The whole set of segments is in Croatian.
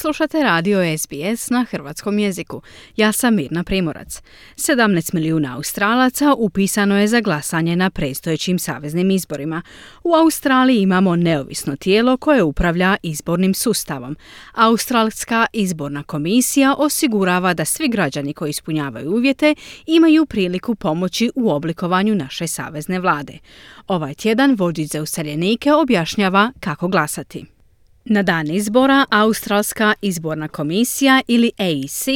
Slušate radio SBS na hrvatskom jeziku. Ja sam Mirna Primorac. 17 milijuna Australaca upisano je za glasanje na predstojećim saveznim izborima. U Australiji imamo neovisno tijelo koje upravlja izbornim sustavom. Australska izborna komisija osigurava da svi građani koji ispunjavaju uvjete imaju priliku pomoći u oblikovanju naše savezne vlade. Ovaj tjedan vodič za useljenike objašnjava kako glasati. Na dan izbora Australska izborna komisija ili AEC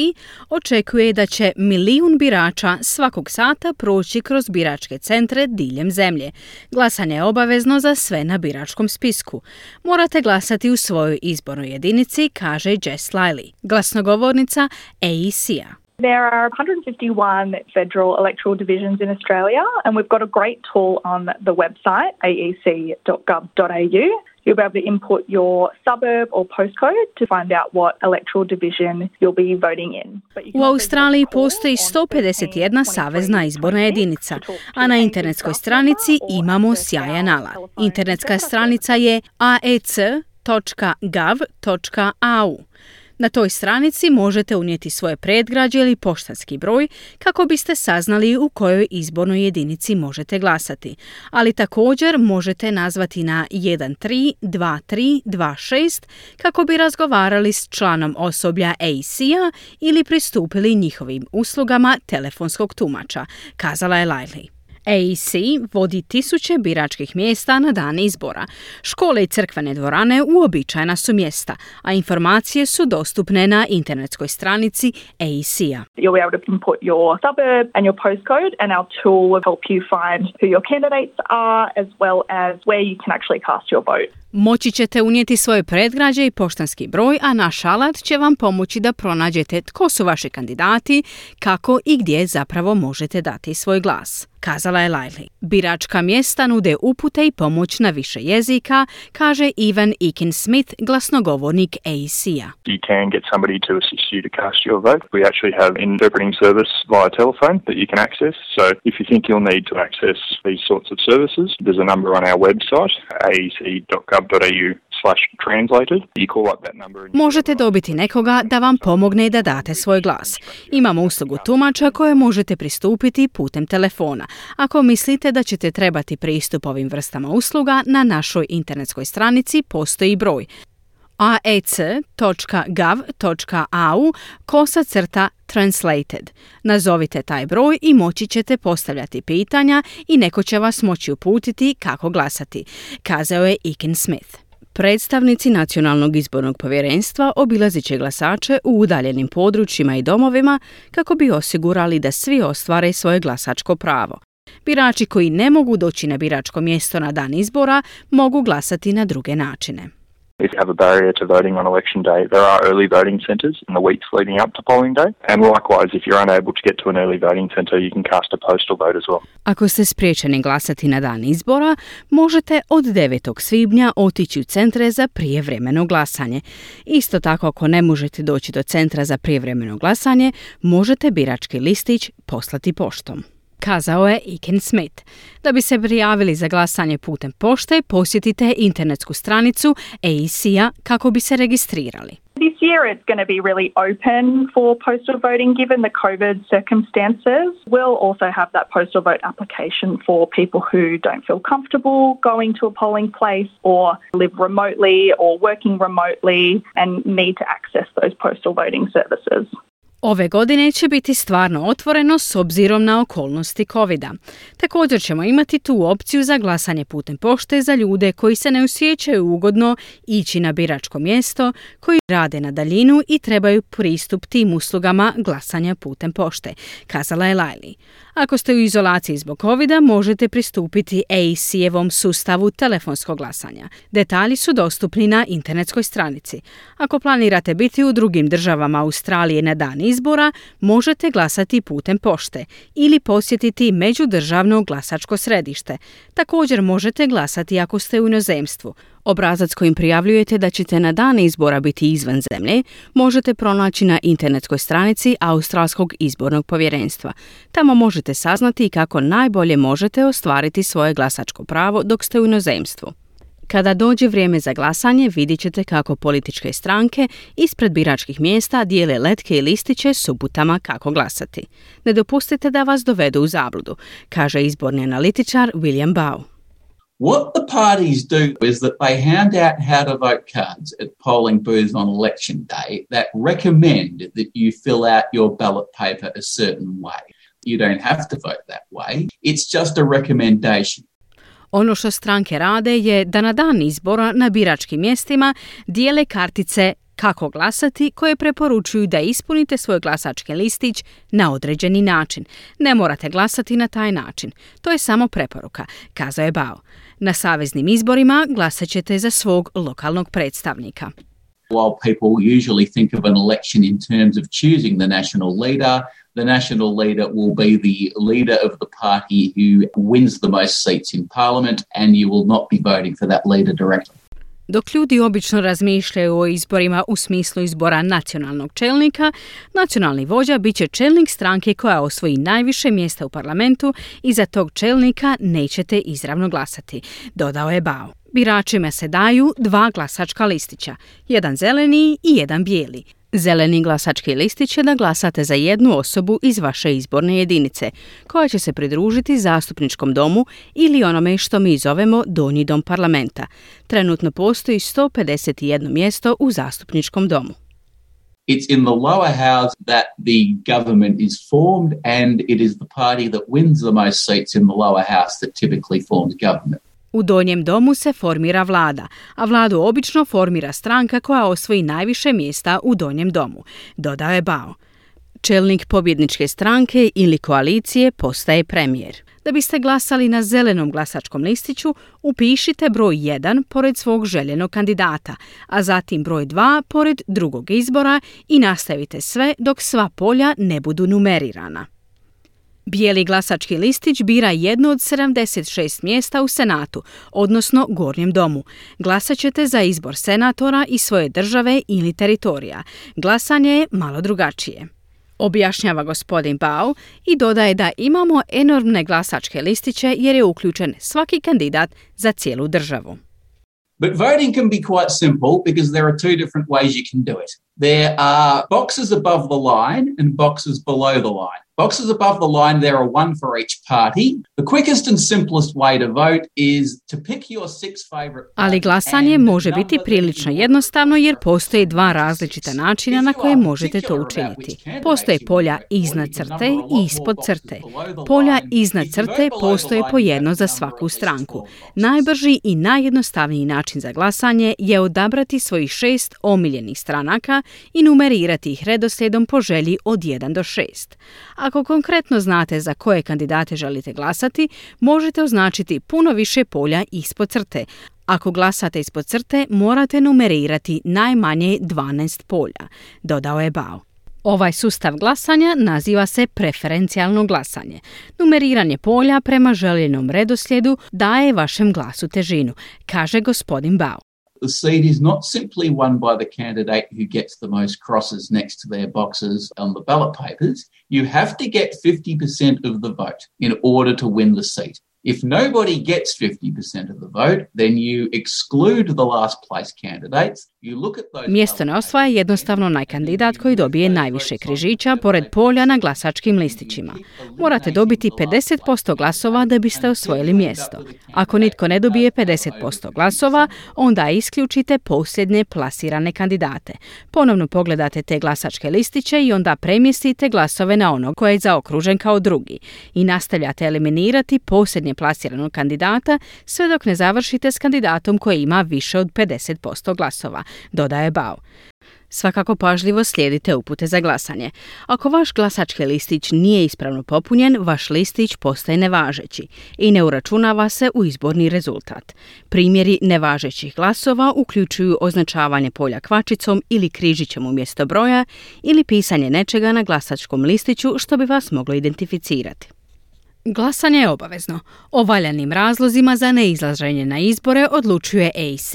očekuje da će milijun birača svakog sata proći kroz biračke centre diljem zemlje. Glasanje je obavezno za sve na biračkom spisku. Morate glasati u svojoj izbornoj jedinici, kaže Jess Liley, glasnogovornica AEC-a. There are 151 federal electoral divisions in Australia, and we've got a great tool on the website aec.gov.au. You'll be able to input your suburb or postcode to find out what electoral division you'll be voting in. U Australiji postoji 151 savezna izborna jedinica, a na internetskoj stranici imamo sjajan alat. Internetska stranica je aec.gov.au. Na toj stranici možete unijeti svoje predgrađe ili poštanski broj kako biste saznali u kojoj izbornoj jedinici možete glasati, ali također možete nazvati na 132326 kako bi razgovarali s članom osoblja AC-a ili pristupili njihovim uslugama telefonskog tumača, kazala je Lajli. AEC vodi tisuće biračkih mjesta na dan izbora. Škole i crkvene dvorane uobičajena su mjesta, a informacije su dostupne na internetskoj stranici AEC-a. You'll be able to input your suburb and your postcode and our tool will help you find who your candidates are as well as where you can actually cast your vote. Moći ćete unijeti svoje predgrađe i poštanski broj, a naš alat će vam pomoći da pronađete tko su vaši kandidati, kako i gdje zapravo možete dati svoj glas. Kazala je Lajli. Biračka mjesta nude upute i pomoć na više jezika, kaže Ivan Ikin Smith, glasnogovornik AEC-a. You can get somebody to assist you to cast your vote. We actually have interpreting service via telephone that you can access. So if you think you'll need to access these sorts of services, there's a number on our website, aec.gov Možete dobiti nekoga da vam pomogne da date svoj glas. Imamo uslugu tumača koje možete pristupiti putem telefona. Ako mislite da ćete trebati pristup ovim vrstama usluga, na našoj internetskoj stranici postoji broj aec.gov.au kosa crta translated. Nazovite taj broj i moći ćete postavljati pitanja i neko će vas moći uputiti kako glasati, kazao je Iken Smith. Predstavnici Nacionalnog izbornog povjerenstva obilazit će glasače u udaljenim područjima i domovima kako bi osigurali da svi ostvare svoje glasačko pravo. Birači koji ne mogu doći na biračko mjesto na dan izbora mogu glasati na druge načine. If you have a barrier to voting on election day, there are early voting centres in the weeks leading up to polling day. And likewise, if you're unable to get to an early voting centre, you can cast a postal vote as well. Ako ste spriječeni glasati na dan izbora, možete od 9. svibnja otići u centre za prijevremeno glasanje. Isto tako, ako ne možete doći do centra za prijevremeno glasanje, možete birački listić poslati poštom kazao je Iken Smith. Da bi se prijavili za glasanje putem pošte, posjetite internetsku stranicu AEC-a kako bi se registrirali. This year it's going to be really open for postal voting given the COVID circumstances. We'll also have that postal vote application for people who don't feel comfortable going to a polling place or live remotely or working remotely and need to access those postal voting services. Ove godine će biti stvarno otvoreno s obzirom na okolnosti covid. Također ćemo imati tu opciju za glasanje putem pošte za ljude koji se ne osjećaju ugodno ići na biračko mjesto, koji rade na daljinu i trebaju pristup tim uslugama glasanja putem pošte, kazala je Lajli. Ako ste u izolaciji zbog covid možete pristupiti ACE-evom sustavu telefonskog glasanja. Detalji su dostupni na internetskoj stranici. Ako planirate biti u drugim državama Australije na dan izbora možete glasati putem pošte ili posjetiti međudržavno glasačko središte. Također možete glasati ako ste u inozemstvu. Obrazac kojim prijavljujete da ćete na dan izbora biti izvan zemlje možete pronaći na internetskoj stranici Australskog izbornog povjerenstva. Tamo možete saznati kako najbolje možete ostvariti svoje glasačko pravo dok ste u inozemstvu. Kada dođe vrijeme za glasanje, vidjet ćete kako političke stranke ispred biračkih mjesta dijele letke i listiće s uputama kako glasati. Ne dopustite da vas dovedu u zabludu, kaže izborni analitičar William Bau. What the parties do is that they hand out how to vote cards at polling booths on election day that recommend that you fill out your ballot paper a certain way. You don't have to vote that way. It's just a recommendation. Ono što stranke rade je da na dan izbora na biračkim mjestima dijele kartice kako glasati koje preporučuju da ispunite svoj glasački listić na određeni način. Ne morate glasati na taj način. To je samo preporuka, kazao je Bao. Na saveznim izborima glasat ćete za svog lokalnog predstavnika. While people usually think of an election in terms of choosing the national leader, the national leader will be the leader of the party who wins the most seats in parliament, and you will not be voting for that leader directly. Dok ljudi obično razmišljaju o izborima u smislu izbora nacionalnog čelnika, nacionalni vođa bit će čelnik stranke koja osvoji najviše mjesta u parlamentu i za tog čelnika nećete izravno glasati, dodao je Bao. Biračima se daju dva glasačka listića, jedan zeleni i jedan bijeli. Zeleni glasački listić je da glasate za jednu osobu iz vaše izborne jedinice, koja će se pridružiti zastupničkom domu ili onome što mi zovemo donji dom parlamenta. Trenutno postoji 151 mjesto u zastupničkom domu. It's in the lower house that the government is formed and it is the party that wins the most seats in the lower house that typically forms government. U donjem domu se formira vlada, a vladu obično formira stranka koja osvoji najviše mjesta u donjem domu, dodao je Bao. Čelnik pobjedničke stranke ili koalicije postaje premijer. Da biste glasali na zelenom glasačkom listiću, upišite broj 1 pored svog željenog kandidata, a zatim broj 2 pored drugog izbora i nastavite sve dok sva polja ne budu numerirana. Bijeli glasački listić bira jedno od 76 mjesta u Senatu, odnosno Gornjem domu. Glasat ćete za izbor senatora iz svoje države ili teritorija. Glasanje je malo drugačije. Objašnjava gospodin Bau i dodaje da imamo enormne glasačke listiće jer je uključen svaki kandidat za cijelu državu. Voting can be quite simple because there are two different ways you can do it. There are boxes above the line and boxes below the line. Boxes above the line, there are one for each party. The quickest and simplest way to vote is to pick your six favorite Ali glasanje može biti prilično jednostavno jer postoje dva različita načina na koje možete to učiniti. Postoje polja iznad crte i ispod crte. Polja iznad crte postoje po jedno za svaku stranku. Najbrži i najjednostavniji način za glasanje je odabrati svojih šest omiljenih stranaka i numerirati ih redoslijedom po želji od 1 do 6. Ako konkretno znate za koje kandidate želite glasati, možete označiti puno više polja ispod crte. Ako glasate ispod crte, morate numerirati najmanje 12 polja, dodao je Bao. Ovaj sustav glasanja naziva se preferencijalno glasanje. Numeriranje polja prema željenom redoslijedu daje vašem glasu težinu, kaže gospodin Bao. The seat is not simply won by the candidate who gets the most crosses next to their boxes on the ballot papers. You have to get 50% of the vote in order to win the seat. If nobody gets 50% of the vote, then you exclude the last place candidates. You look at those Mjesto ne osvaja jednostavno onaj kandidat koji dobije najviše križića pored polja na glasačkim listićima. Morate dobiti 50% glasova da biste osvojili mjesto. Ako nitko ne dobije 50% glasova, onda isključite posljednje plasirane kandidate. Ponovno pogledate te glasačke listiće i onda premjestite glasove na onog koji je zaokružen kao drugi i nastavljate eliminirati posljednje plasiranog kandidata sve dok ne završite s kandidatom koji ima više od 50% glasova, dodaje Bao. Svakako pažljivo slijedite upute za glasanje. Ako vaš glasački listić nije ispravno popunjen, vaš listić postaje nevažeći i ne uračunava se u izborni rezultat. Primjeri nevažećih glasova uključuju označavanje polja kvačicom ili križićem umjesto broja ili pisanje nečega na glasačkom listiću što bi vas moglo identificirati. Glasanje je obavezno. O valjanim razlozima za neizlaženje na izbore odlučuje AC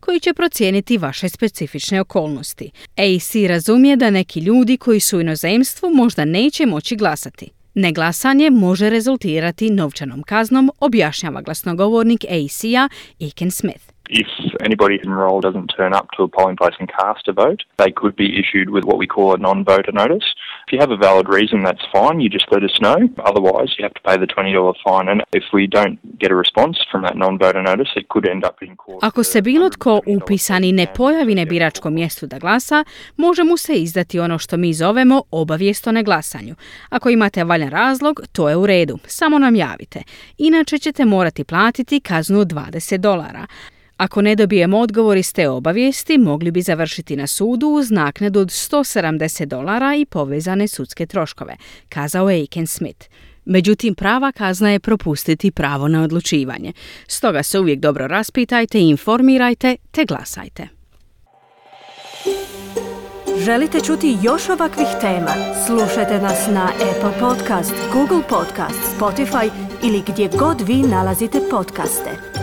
koji će procijeniti vaše specifične okolnosti. AC razumije da neki ljudi koji su u inozemstvu možda neće moći glasati. Neglasanje može rezultirati novčanom kaznom, objašnjava glasnogovornik AC-a Aiken Smith. If anybody enrolled doesn't turn up to a polling place and cast a vote, they could be issued with what we call a non-voter notice. If you have a valid reason, that's fine. You just let us know. Otherwise, you have to pay the $20 fine. And if we don't get a response from that non-voter notice, it could end up in court. Ako se bilo tko upisani ne pojavi na biračkom mjestu da glasa, može mu se izdati ono što mi zovemo obavijest o neglasanju. Ako imate valjan razlog, to je u redu. Samo nam javite. Inače ćete morati platiti kaznu 20 dolara. Ako ne dobijemo odgovor iz te obavijesti, mogli bi završiti na sudu uz naknadu od 170 dolara i povezane sudske troškove, kazao je Aiken Smith. Međutim, prava kazna je propustiti pravo na odlučivanje. Stoga se uvijek dobro raspitajte, informirajte te glasajte. Želite čuti još ovakvih tema? Slušajte nas na Apple Podcast, Google Podcast, Spotify ili gdje god vi nalazite podcaste.